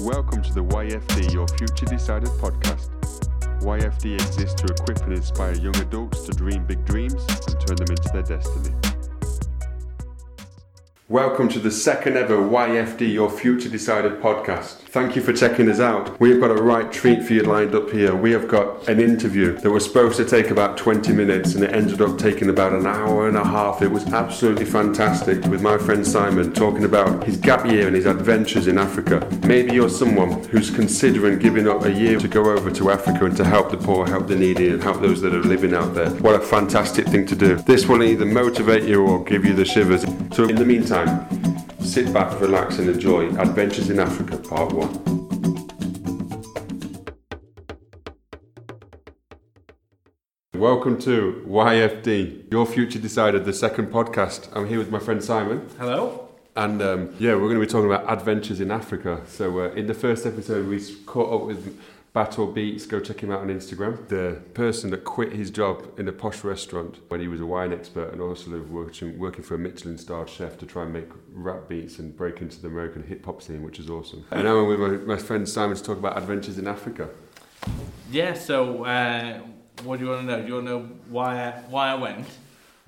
Welcome to the YFD Your Future Decided podcast. YFD exists to equip and inspire young adults to dream big dreams and turn them into their destiny. Welcome to the second ever YFD Your Future Decided podcast. Thank you for checking us out. We've got a right treat for you lined up here. We have got an interview that was supposed to take about 20 minutes and it ended up taking about an hour and a half. It was absolutely fantastic with my friend Simon talking about his gap year and his adventures in Africa. Maybe you're someone who's considering giving up a year to go over to Africa and to help the poor, help the needy, and help those that are living out there. What a fantastic thing to do. This will either motivate you or give you the shivers. So, in the meantime, sit back, relax, and enjoy Adventures in Africa Part 1. Welcome to YFD, Your Future Decided, the second podcast. I'm here with my friend Simon. Hello. And um, yeah, we're going to be talking about adventures in Africa. So, uh, in the first episode, we caught up with Battle Beats. Go check him out on Instagram. The person that quit his job in a posh restaurant when he was a wine expert and also working, working for a Michelin starred chef to try and make rap beats and break into the American hip hop scene, which is awesome. And now I'm with my, my friend Simon to talk about adventures in Africa. Yeah. So, uh, what do you want to know? Do you want to know why I, why I went?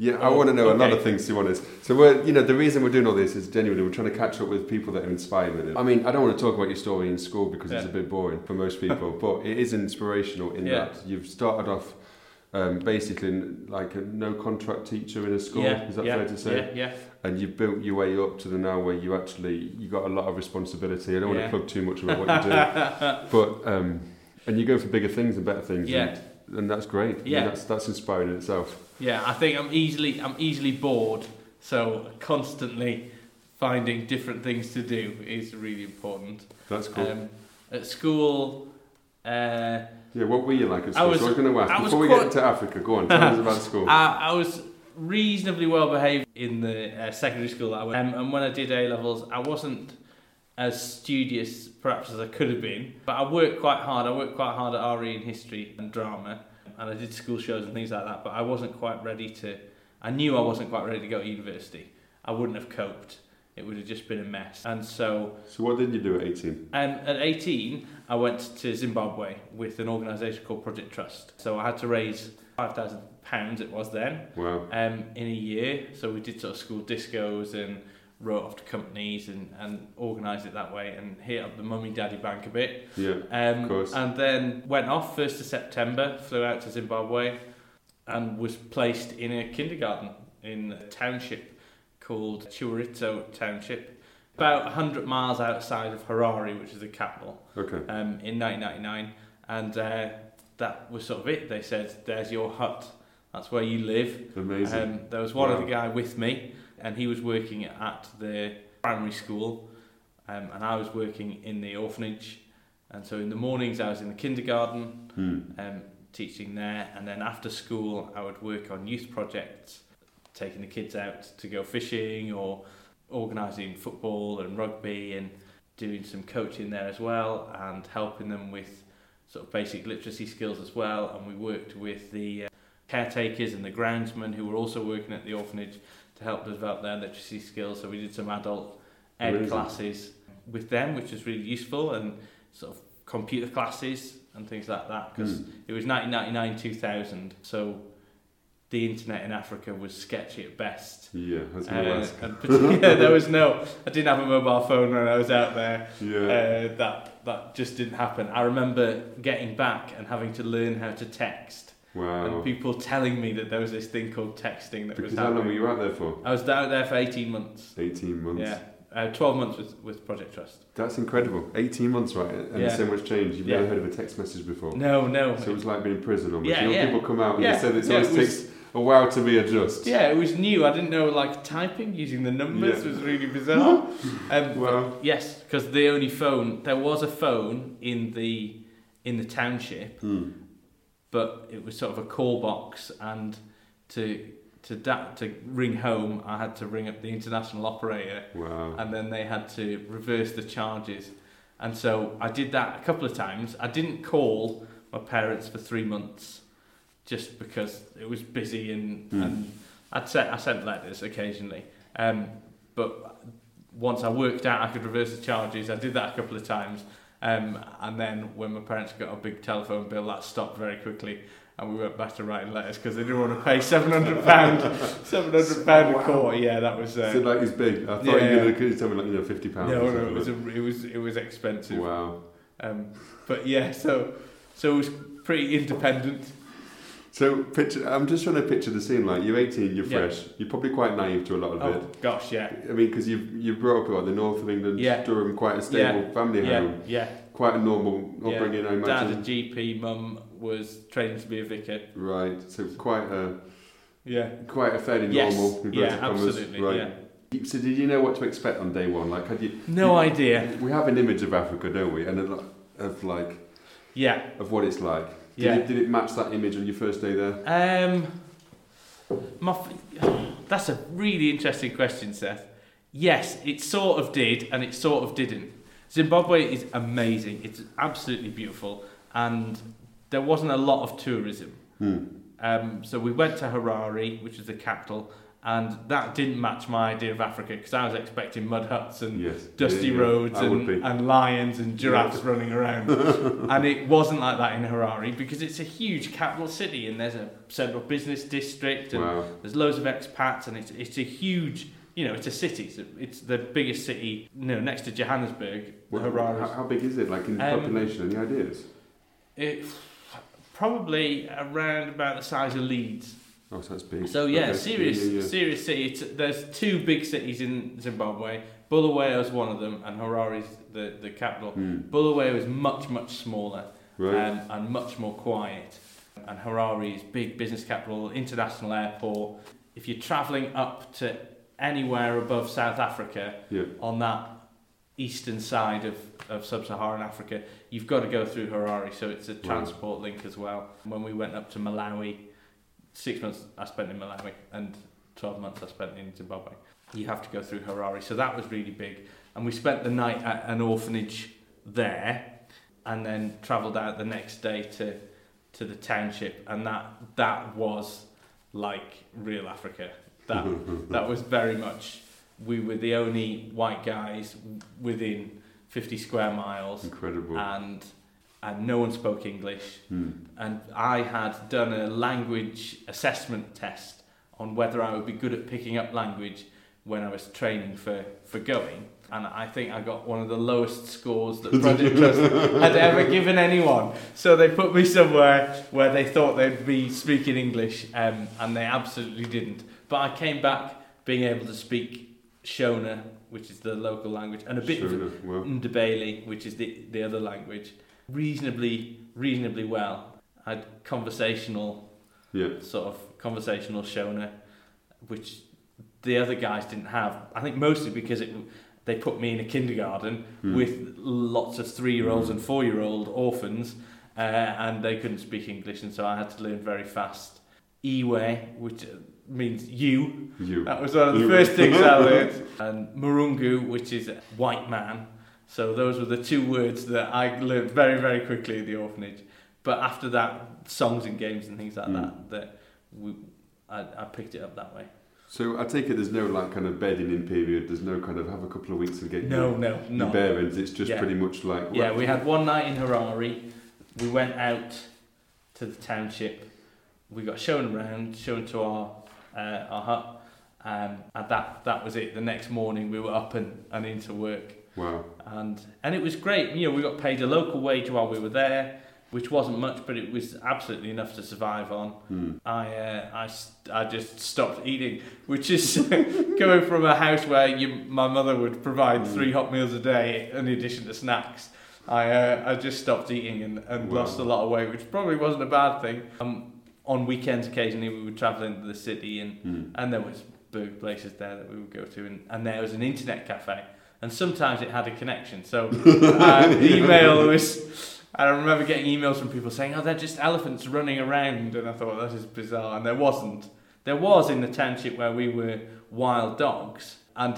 Yeah, I want to know a lot of things, to be honest. So, we're, you know, the reason we're doing all this is genuinely we're trying to catch up with people that have inspired with it. I mean, I don't want to talk about your story in school because it's a bit boring for most people, but it is inspirational in Yeah. that you've started off um, basically like a no contract teacher in a school. yeah. is that yeah, fair to say? Yeah. Yeah. And you've built your way up to the now where you actually you got a lot of responsibility. I don't want to plug too much about what you do, but um, and you go for bigger things and better things. Yeah. And, and that's great. I mean, Yeah. that's that's inspiring in itself. Yeah. I think I'm easily I'm easily bored, so constantly finding different things to do is really important. That's cool. Um, at school. Uh, Yeah, what were you like at I school? was- so I was going to ask, before we quite- get into Africa, go on, tell us about school. I, I was reasonably well behaved in the uh, secondary school that I went, um, and when I did A levels, I wasn't as studious perhaps as I could have been, but I worked quite hard. I worked quite hard at RE in history and drama, and I did school shows and things like that. But I wasn't quite ready to. I knew I wasn't quite ready to go to university. I wouldn't have coped. It would have just been a mess. And so so what did you do at 18? um, at 18, I went to Zimbabwe with an organisation called Project Trust. So I had to raise £5,000, it was then, Wow. um, in a year. So we did sort of school discos and wrote off to companies and, and organised it that way and hit up the mummy daddy bank a bit. Yeah. Um, course. And then went off 1st of September, flew out to Zimbabwe and was placed in a kindergarten in a township called Chiwarizo Township, about 100 miles outside of Harare, which is the capital, Okay. um, in 1999. And uh, that was sort of it. They said, there's your hut. That's where you live. Amazing. Um, there was one Wow. other guy with me, and he was working at the primary school, um, and I was working in the orphanage. And so in the mornings, I was in the kindergarten, Hmm. um, teaching there, and then after school, I would work on youth projects, taking the kids out to go fishing or organising football and rugby and doing some coaching there as well, and helping them with sort of basic literacy skills as well. And we worked with the uh, caretakers and the groundsmen who were also working at the orphanage to help develop their literacy skills. So we did some adult ed Amazing. classes with them, which was really useful, and sort of computer classes and things like that because Hmm. it was 1999 2000 so the internet in Africa was sketchy at best Yeah, was uh, going ask. and particularly, there was no I didn't have a mobile phone when I was out there Yeah. uh, that that just didn't happen I remember getting back and having to learn how to text wow. and people telling me that there was this thing called texting that Because was how long were you out there for? I was out there for 18 months 18 months. yeah uh, 12 months with, with Project Trust That's incredible. 18 months, right? And Yeah. so much change. You've Yeah. never heard of a text message before. no no So it was like being in prison almost. Yeah, you know, yeah. people come out and Yeah, they say that it always takes a while to readjust. Yeah, it was new. I didn't know like typing using the numbers was really bizarre. um, Wow. yes, because the only phone there was a phone in the in the township, Hmm. But it was sort of a call box, and to to da- to ring home, I had to ring up the international operator, Wow. and then they had to reverse the charges, and so I did that a couple of times. I didn't call my parents for three months, just because it was busy and Hmm. and I'd sent I sent letters occasionally, um, but once I worked out I could reverse the charges, I did that a couple of times. Um, and then when my parents got a big telephone bill, that stopped very quickly. And we went back to writing letters because they didn't want to pay seven hundred pound, seven hundred pound a quarter. Yeah, that was. Uh, Is it like it's big? I thought yeah, you were going to tell me like you know fifty pounds. no, no, it was a, it was it was expensive. Wow. Um, but yeah, so so it was pretty independent. So picture. I'm just trying to picture the scene. Like you're 18, you're Yeah. fresh. You're probably quite naive to a lot of Oh it. gosh, yeah, I mean, because you've you've brought up at the north of England, Yeah. Durham, quite a stable family yeah, home, yeah. quite a normal upbringing, I Dad a. GP, mum was training to be a vicar. Right. So quite a Yeah. quite a fairly Yes. normal. Yeah, absolutely. Right. Yeah. So did you know what to expect on day one? Like, had you? No idea. We have an image of Africa, don't we? And a lot of like Yeah. of what it's like. Did, Yeah. it, did it match that image on your first day there? Um, my that's a really interesting question, Seth. Yes, it sort of did, and it sort of didn't. Zimbabwe is amazing. It's absolutely beautiful, and there wasn't a lot of tourism. Hmm. Um, so we went to Harare, which is the capital, and that didn't match my idea of Africa because I was expecting mud huts and Yes. dusty Yeah, yeah. roads and, and lions and giraffes running around. and it wasn't like that in Harare because it's a huge capital city and there's a central business district and Wow. there's loads of expats and it's, it's a huge, you know, it's a city. It's, a, it's the biggest city, you know, next to Johannesburg, What- Harare. how, how big is it? Like in Um, population? Any ideas? It, probably around about the size of Leeds. Oh, so that's big. So yeah, Okay. serious, Yeah, yeah, serious city. There's two big cities in Zimbabwe. Bulawayo is one of them, and Harare is the, the capital. Hmm. Bulawayo is much much smaller Right. um, and much more quiet. And Harare is big business capital, international airport. If you're travelling up to anywhere above South Africa yeah. on that eastern side of, of sub-Saharan Africa, you've got to go through Harare. So it's a transport link as well. When we went up to Malawi, six months I spent in Malawi and 12 months I spent in Zimbabwe. You have to go through Harare. So that was really big. And we spent the night at an orphanage there and then travelled out the next day to, to the township. And that, that was like real Africa. That, that was very much, we were the only white guys within 50 square miles Incredible. and and no one spoke English Hmm. and I had done a language assessment test on whether I would be good at picking up language when I was training for, for going. And I think I got one of the lowest scores that Project Trust had ever given anyone. So they put me somewhere where they thought they'd be speaking English, um, and they absolutely didn't. But I came back being able to speak Shona, which is the local language, and a bit Sure of. Well, Ndebele, which is the, the other language, reasonably reasonably well. I had conversational yeah. sort of conversational Shona, which the other guys didn't have. I think mostly because it they put me in a kindergarten Hmm. with lots of three year olds and four year old orphans, uh, and they couldn't speak English, and so I had to learn very fast. Iwe, which means you, You. that was one of the You. first things I learned. And Murungu, which is white man. So those were the two words that I learned very, very quickly at the orphanage. But after that, songs and games and things like Mm. that, that we, I, I picked it up that way. So I take it there's no like kind of bedding in period. There's no kind of have a couple of weeks to get No, your, no, your no. bearings. It's just Yeah. pretty much like Yeah, we had one night in Harare. We went out to the township. We got shown around, shown to our uh, our hut, um, and that that was it. The next morning, we were up and, and into work. Wow. and and it was great. You know, we got paid a local wage while we were there, which wasn't much, but it was absolutely enough to survive on. Hmm. I uh, I, st- I just stopped eating, which is coming from a house where you, my mother would provide Mm. three hot meals a day in addition to snacks. I uh, I just stopped eating and, and Wow. lost a lot of weight, which probably wasn't a bad thing. Um, on weekends, occasionally we would travel into the city and Hmm. and there was burger places there that we would go to, and, and there was an internet cafe, and sometimes it had a connection. So uh, email was, I remember getting emails from people saying, "Oh, they're just elephants running around," and I thought that is bizarre, and there wasn't. There was in the township where we were wild dogs, and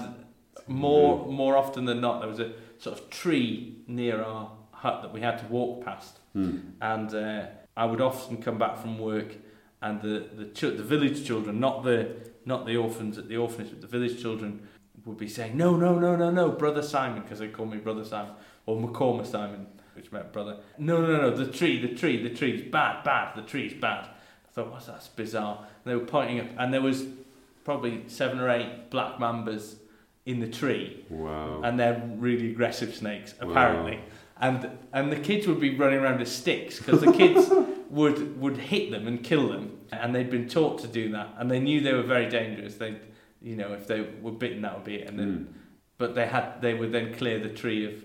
more more often than not, there was a sort of tree near our hut that we had to walk past Hmm. and uh, I would often come back from work, and the the ch- the village children, not the not the orphans at the orphanage, but the village children, would be saying, no, no, no, no, no, brother Simon, because they call me brother Simon, or McCormick Simon, which meant brother. No, no, no, the tree, the tree, the tree's bad, bad, the tree's bad. I thought, what's that's bizarre. And they were pointing up, and there was probably seven or eight black mambas in the tree, Wow. and they're really aggressive snakes, apparently. And and the kids would be running around with sticks because the kids would would hit them and kill them, and they'd been taught to do that, and they knew they were very dangerous. They, you know, if they were bitten, that would be it. And then, Mm. but they had they would then clear the tree of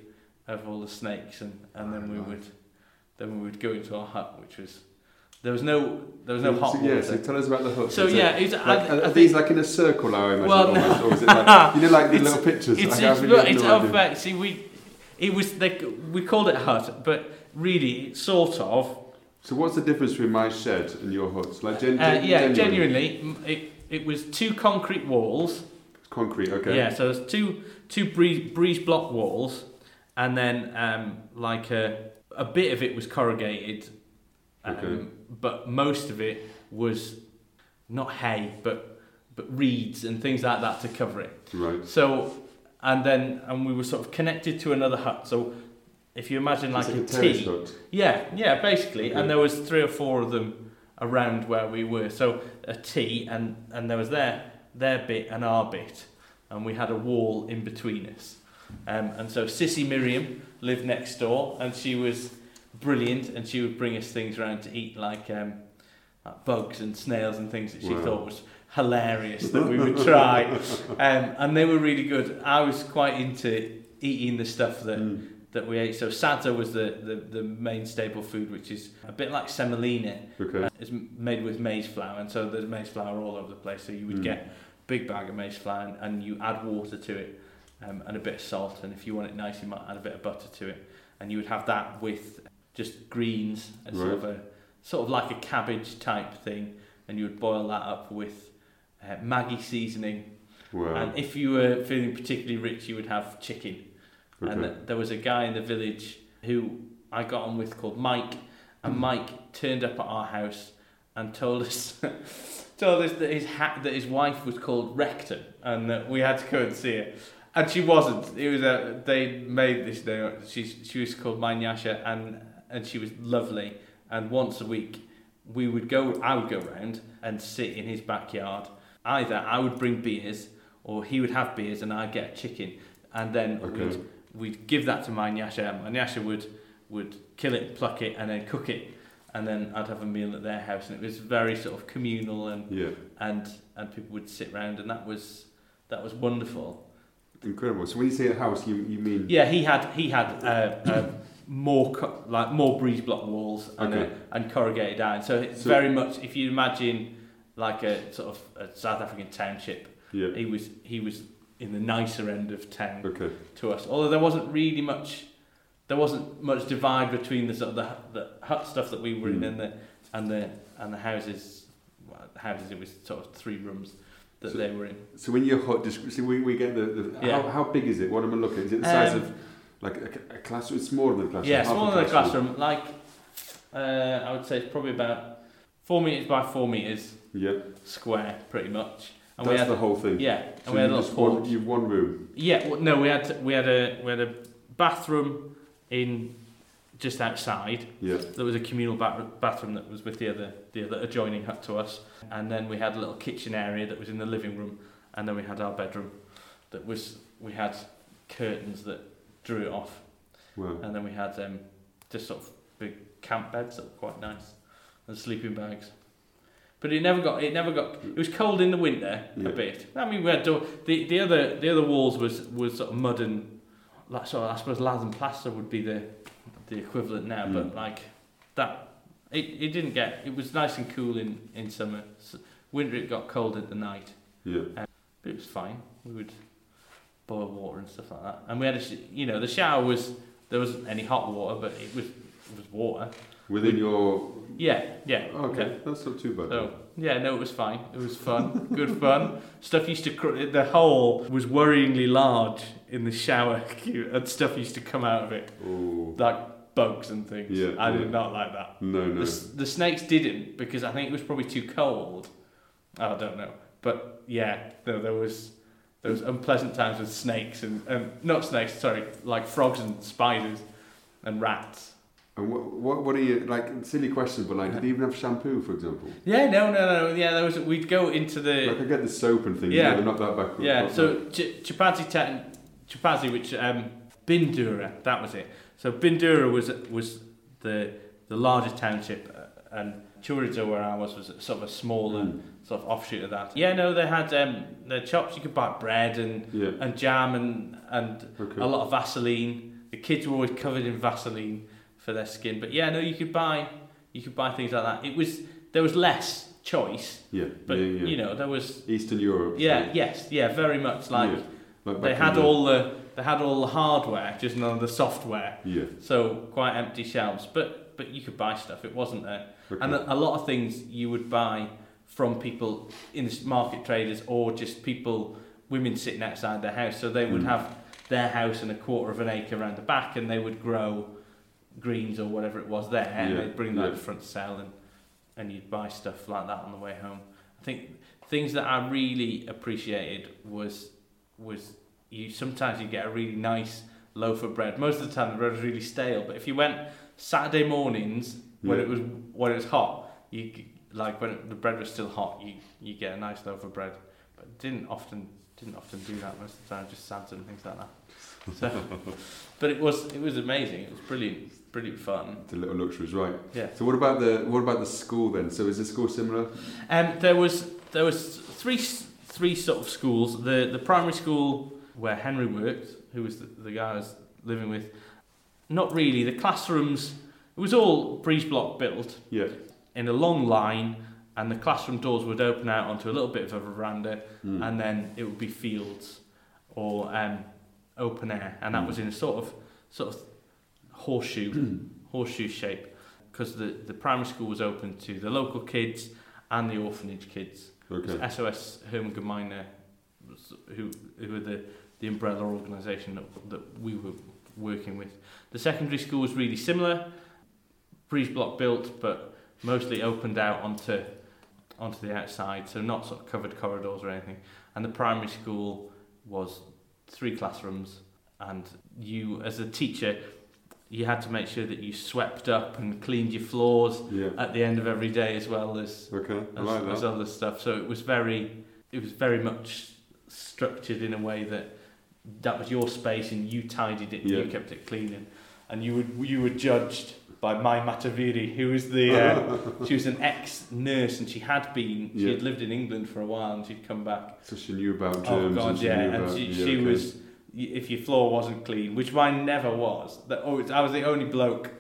of all the snakes, and and then we Right. would then we would go into our hut, which was there was no there was no So, hot water. yeah, so tell us about the hut. So Is it- yeah, it's, Like, I, are, I are these like in a circle I imagine? Well, almost, or is it like, you know, like the little pictures? It's have it's, really it's no fact. See, we it was like we called it a hut, but really, sort of. So what's the difference between my shed and your hut? Like, gen- Uh, yeah, genuinely? genuinely, it it was two concrete walls. It's Concrete, okay. Yeah, so there's two two breeze, breeze block walls, and then um, like a a bit of it was corrugated, um, Okay. but most of it was not hay, but but reeds and things like that to cover it. Right. So, and then and we were sort of connected to another hut. So, if you imagine like a like a terrace T, hut. yeah, yeah, basically, Okay. and there was three or four of them around where we were. So a T, and and there was their their bit and our bit, and we had a wall in between us. Um, and so Sissy Miriam lived next door, and she was brilliant, and she would bring us things around to eat, like, um, like bugs and snails and things that she Wow. thought was hilarious that we would try. Um, and they were really good. I was quite into eating the stuff that Mm. That we ate. So sadza was the, the, the main staple food, which is a bit like semolina. Okay. It's made with maize flour, and so there's maize flour all over the place. So you would Mm. get a big bag of maize flour, and, and you add water to it, um, and a bit of salt. And if you want it nice, you might add a bit of butter to it, and you would have that with just greens, as sort of a sort of like a cabbage type thing, and you would boil that up with uh, Maggi seasoning. Wow. And if you were feeling particularly rich, you would have chicken. And Okay. th- there was a guy in the village who I got on with called Mike, and Hmm. Mike turned up at our house and told us told us that his ha- that his wife was called Rector, and that we had to go and see her. And she wasn't. It was a they made this name. She she was called Manyasha, and and she was lovely. And once a week, we would go. I would go round and sit in his backyard. Either I would bring beers, or he would have beers, and I'd get a chicken. And then Okay. we'd we'd give that to Manyasha. Manyasha would would kill it, pluck it, and then cook it. And then I'd have a meal at their house, and it was very sort of communal, and Yeah. and and people would sit round, and that was that was wonderful. Incredible. So when you say a house, you, you mean... Yeah, he had he had uh, uh, more co- like more breeze block walls and Okay. uh, and corrugated iron. So it's So- very much if you imagine like a sort of a South African township, Yeah. he was he was in the nicer end of town Okay. to us. Although there wasn't really much, there wasn't much divide between the sort of the, the hut stuff that we were in Mm. and the and the and the houses. Well, the houses it was sort of three rooms that So- they were in. So when you're hot, see, we, we get the, the Yeah. how, how big is it? What am I looking? At? Is it the size Um, of like a, a classroom? It's smaller than a classroom. Yeah, smaller than a classroom. Like uh, I would say it's probably about four meters by four meters Yeah, square, pretty much. And that's we had the whole thing. yeah, and So we had a little just one, porch. you've one room. Yeah, well, no, we had we had a we had a bathroom in just outside. Yeah. There was a communal ba- bathroom that was with the other the other adjoining hut to us, and then we had a little kitchen area that was in the living room, and then we had our bedroom, that was we had curtains that drew it off, Wow. and then we had um, just sort of big camp beds that were quite nice, and sleeping bags. But it never got it never got it was cold in the winter Yeah. a bit. I mean we had door, the the other the other walls was was sort of mud and of I suppose lath and plaster would be the the equivalent now, Mm. but like that it, it didn't get it was nice and cool in in summer. S winter it got cold at the night, Yeah. but it was fine. We would boil water and stuff like that, and we had a you know the shower was there wasn't any hot water, but it was it was water. Within your. Yeah, yeah. Okay, that's not too bad. So yeah, no, it was fine. It was fun, good fun. Stuff used to cr- the hole was worryingly large in the shower queue, and stuff used to come out of it Oh. like bugs and things. Yeah, I yeah. did not like that. No, no. The, the snakes didn't because I think it was probably too cold. I don't know, but yeah, no, there was there those unpleasant times with snakes and um, not snakes, sorry, like frogs and spiders and rats. And what, what, what are you, like, silly question, but like, did he even have shampoo, for example? Yeah, no, no, no. Yeah, there was. We'd go into the. Like, I get the soap and things, Yeah. yeah, not that backward. Yeah, not so Ch- Chapazi, Ta- Chapazi, which um, Bindura, that was it. So Bindura was was the the largest township, uh, and Chorizo, where I was, was sort of a smaller Mm. sort of offshoot of that. Yeah, no, they had um, the shops. You could buy bread and Yeah, and jam and and okay. a lot of Vaseline. The kids were always covered in Vaseline for their skin. But yeah, no, you could buy you could buy things like that. It was there was less choice, Yeah, but yeah, yeah. you know there was Eastern Europe. yeah so- yes yeah very much like Yeah, like they had the- all the they had all the hardware, just none of the software. Yeah, So quite empty shelves, but but you could buy stuff. It wasn't there, okay. and a, a lot of things you would buy from people in the market traders or just people women sitting outside their house. So they would Mm. have their house and a quarter of an acre around the back, and they would grow greens or whatever it was there, and Yeah, they'd bring that yeah. front sell, and and you'd buy stuff like that on the way home. I think things that I really appreciated was was you sometimes you get a really nice loaf of bread. Most of the time the bread was really stale, but if you went Saturday mornings when Yeah. it was when it was hot, you like when it, the bread was still hot, you you get a nice loaf of bread. But didn't often didn't often do that most of the time, just sadza and things like that. So, but it was it was amazing. It was brilliant, brilliant fun. the little luxuries, right? Yeah. So what about the what about the school then? So is the school similar? Um, there was there was three three sort of schools. The the primary school where Henry worked, who was the, the guy I was living with, not really. The classrooms it was all breeze block built Yeah. in a long line, and the classroom doors would open out onto a little bit of a veranda, Mm. and then it would be fields or um, open air, and that Mm. was in a sort of sort of horseshoe horseshoe shape because the the primary school was open to the local kids and the orphanage kids. okay. SOS Hermann Gmeiner, who who were the the umbrella organisation that, that we were working with. The secondary school was really similar, breeze block built, but mostly opened out onto onto the outside, so not sort of covered corridors or anything. And the primary school was three classrooms, and you as a teacher, you had to make sure that you swept up and cleaned your floors Yeah. at the end of every day as well as Okay. As, like as other stuff. So it was very, it was very much structured in a way that that was your space and you tidied it, Yeah. you kept it clean, and, and you would you were judged by Mai Mataviri, who was the uh, she was an ex nurse and she had been she Yeah. had lived in England for a while and she'd come back. So she knew about germs. Oh and God, she yeah, and she, she okay. was if your floor wasn't clean, which mine never was. That oh, I was the only bloke,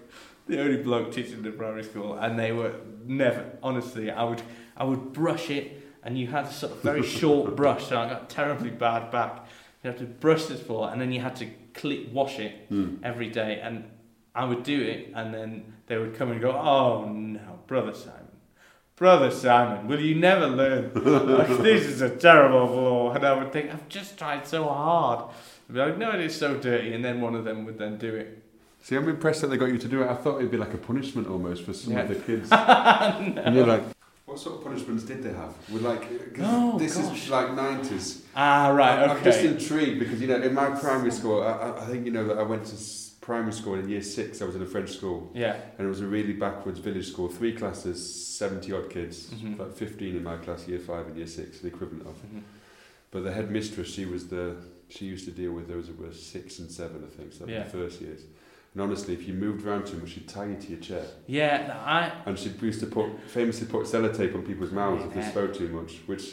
the only bloke teaching in primary school, and they were never. Honestly, I would I would brush it, and you had a sort of very short brush, so I got terribly bad back. You had to brush this floor, and then you had to cle wash it Mm. every day, and I would do it, and then they would come and go, "Oh no, brother Simon, brother Simon, will you never learn? like, this is a terrible floor." And I would think, "I've just tried so hard." I'd be like, "No, it is so dirty," and then one of them would then do it. See, I'm impressed that they got you to do it. I thought it'd be like a punishment almost for some of the kids. And you're like, what sort of punishments did they have? With like, Oh, this gosh. is like 90s. Ah, right, I'm- I'm just intrigued because you know, in my primary school, I, I- I think you know that I went to primary school in year six. I was in a French school, Yeah. and it was a really backwards village school. Three classes, seventy odd kids, Mhm. like fifteen in my class, year five and year six, the equivalent of. Mhm. But the headmistress, she was the she used to deal with those that were six and seven, I think, so Yeah. the first years. And honestly, if you moved around too much, she'd tie you to your chair. Yeah, I, And she used to put famously put sellotape on people's mouths if they spoke too much, which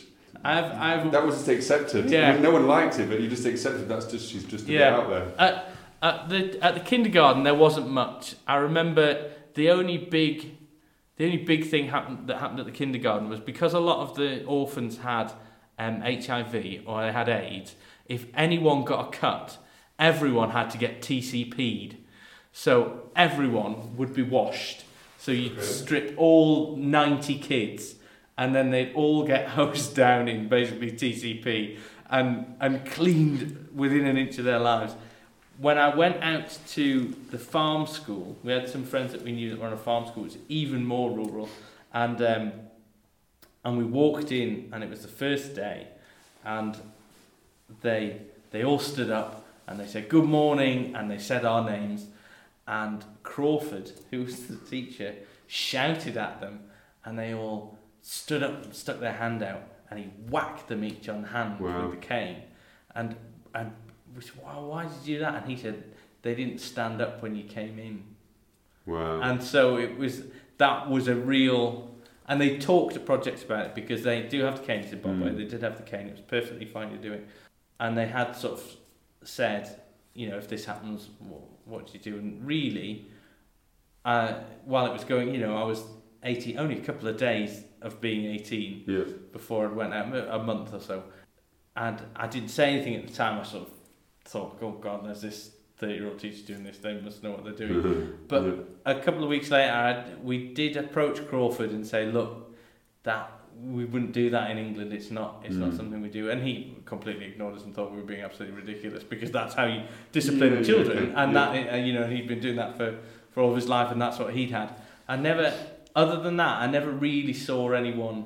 I've, I've, that was just accepted. Yeah. I mean, no one liked it, but you just accepted that's just she's just Yeah. out there. At, at the at the kindergarten, there wasn't much. I remember the only big, the only big thing happened that happened at the kindergarten was because a lot of the orphans had um, HIV or they had AIDS. If anyone got a cut, everyone had to get TCP'd. So everyone would be washed. So you'd strip all ninety kids, and then they'd all get hosed down in basically TCP and and cleaned within an inch of their lives. When I went out to the farm school, we had some friends that we knew that were on a farm school. It's even more rural, and um, and we walked in, and it was the first day, and they they all stood up and they said good morning and they said our names and Crawford, who was the teacher, shouted at them and they all stood up and stuck their hand out and he whacked them each on the hand Wow. with the cane and and we said, why, why did you do that? And he said they didn't stand up when you came in. Wow. and so it was that was a real and they talked at projects about it because they do have the cane in Zimbabwe Mm. they did have the cane. It was perfectly fine to do it. And they had sort of said you know if this happens what, what do you do? And really uh, while it was going you know I was 18 only a couple of days of being 18 yeah. before I went out a month or so. And I didn't say anything at the time. I sort of thought oh god there's this 30 year old teacher doing this they must know what they're doing But Yeah. a couple of weeks later, I, we did approach Crawford and say, look, that we wouldn't do that in England. It's not. It's not Mm. something we do. And he completely ignored us and thought we were being absolutely ridiculous because that's how you discipline Yeah, children. yeah, and that, uh, you know, he'd been doing that for for all of his life, and that's what he'd had. I never, other than that, I never really saw anyone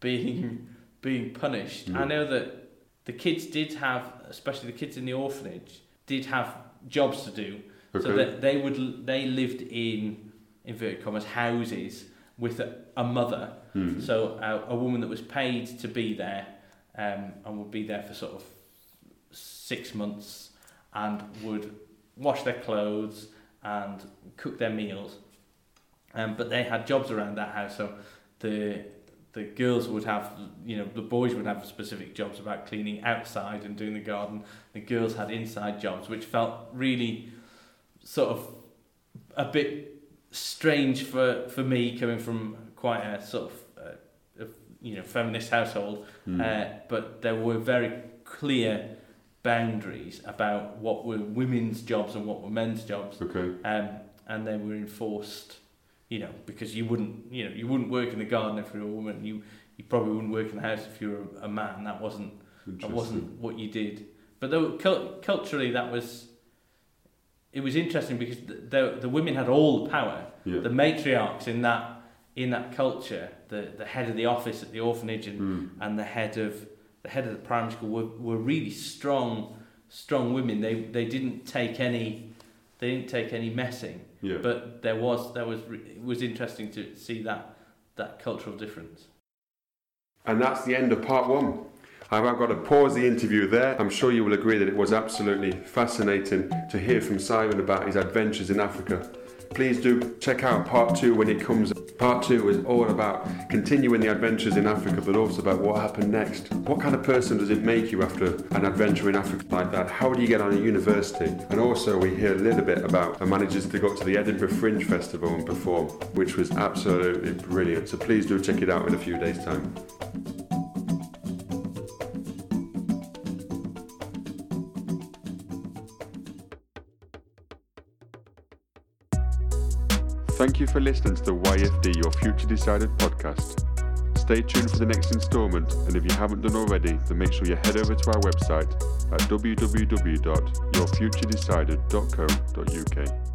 being being punished. I Mm. know that the kids did have, especially the kids in the orphanage, did have jobs to do. Okay. So that they would they lived in inverted commas houses with a, a mother, Hmm. so a, a woman that was paid to be there, um, and would be there for sort of six months, and would wash their clothes and cook their meals. Um, but they had jobs around that house, so the the girls would have, you know, the boys would have specific jobs about cleaning outside and doing the garden. The girls had inside jobs, which felt really sort of a bit strange for, for me coming from quite a sort of uh, a, you know feminist household. Hmm. Uh, but there were very clear boundaries about what were women's jobs and what were men's jobs Okay. um, and they were enforced, you know, because you wouldn't, you know, you wouldn't work in the garden if you were a woman. You you probably wouldn't work in the house if you were a man. That wasn't that wasn't what you did. But though culturally, that was it was interesting because the, the the women had all the power. Yeah. The matriarchs in that in that culture, the the head of the office at the orphanage and Hmm. and the head of the head of the primary school were, were really strong strong women they they didn't take any they didn't take any messing Yeah. but there was there was it was interesting to see that that cultural difference And that's the end of part one. I've got to pause the interview there. I'm sure you will agree that it was absolutely fascinating to hear from Simon about his adventures in Africa. Please do check out part two when it comes. Part two is all about continuing the adventures in Africa, but also about what happened next. What kind of person does it make you after an adventure in Africa like that? How do you get on a university? And also, we hear a little bit about the managers to go to the Edinburgh Fringe Festival and perform, which was absolutely brilliant. So please do check it out in a few days' time. Thank you for listening to the YFD Your Future Decided podcast. Stay tuned for the next instalment, and if you haven't done already, then make sure you head over to our website at www.yourfuturedecided.co.uk.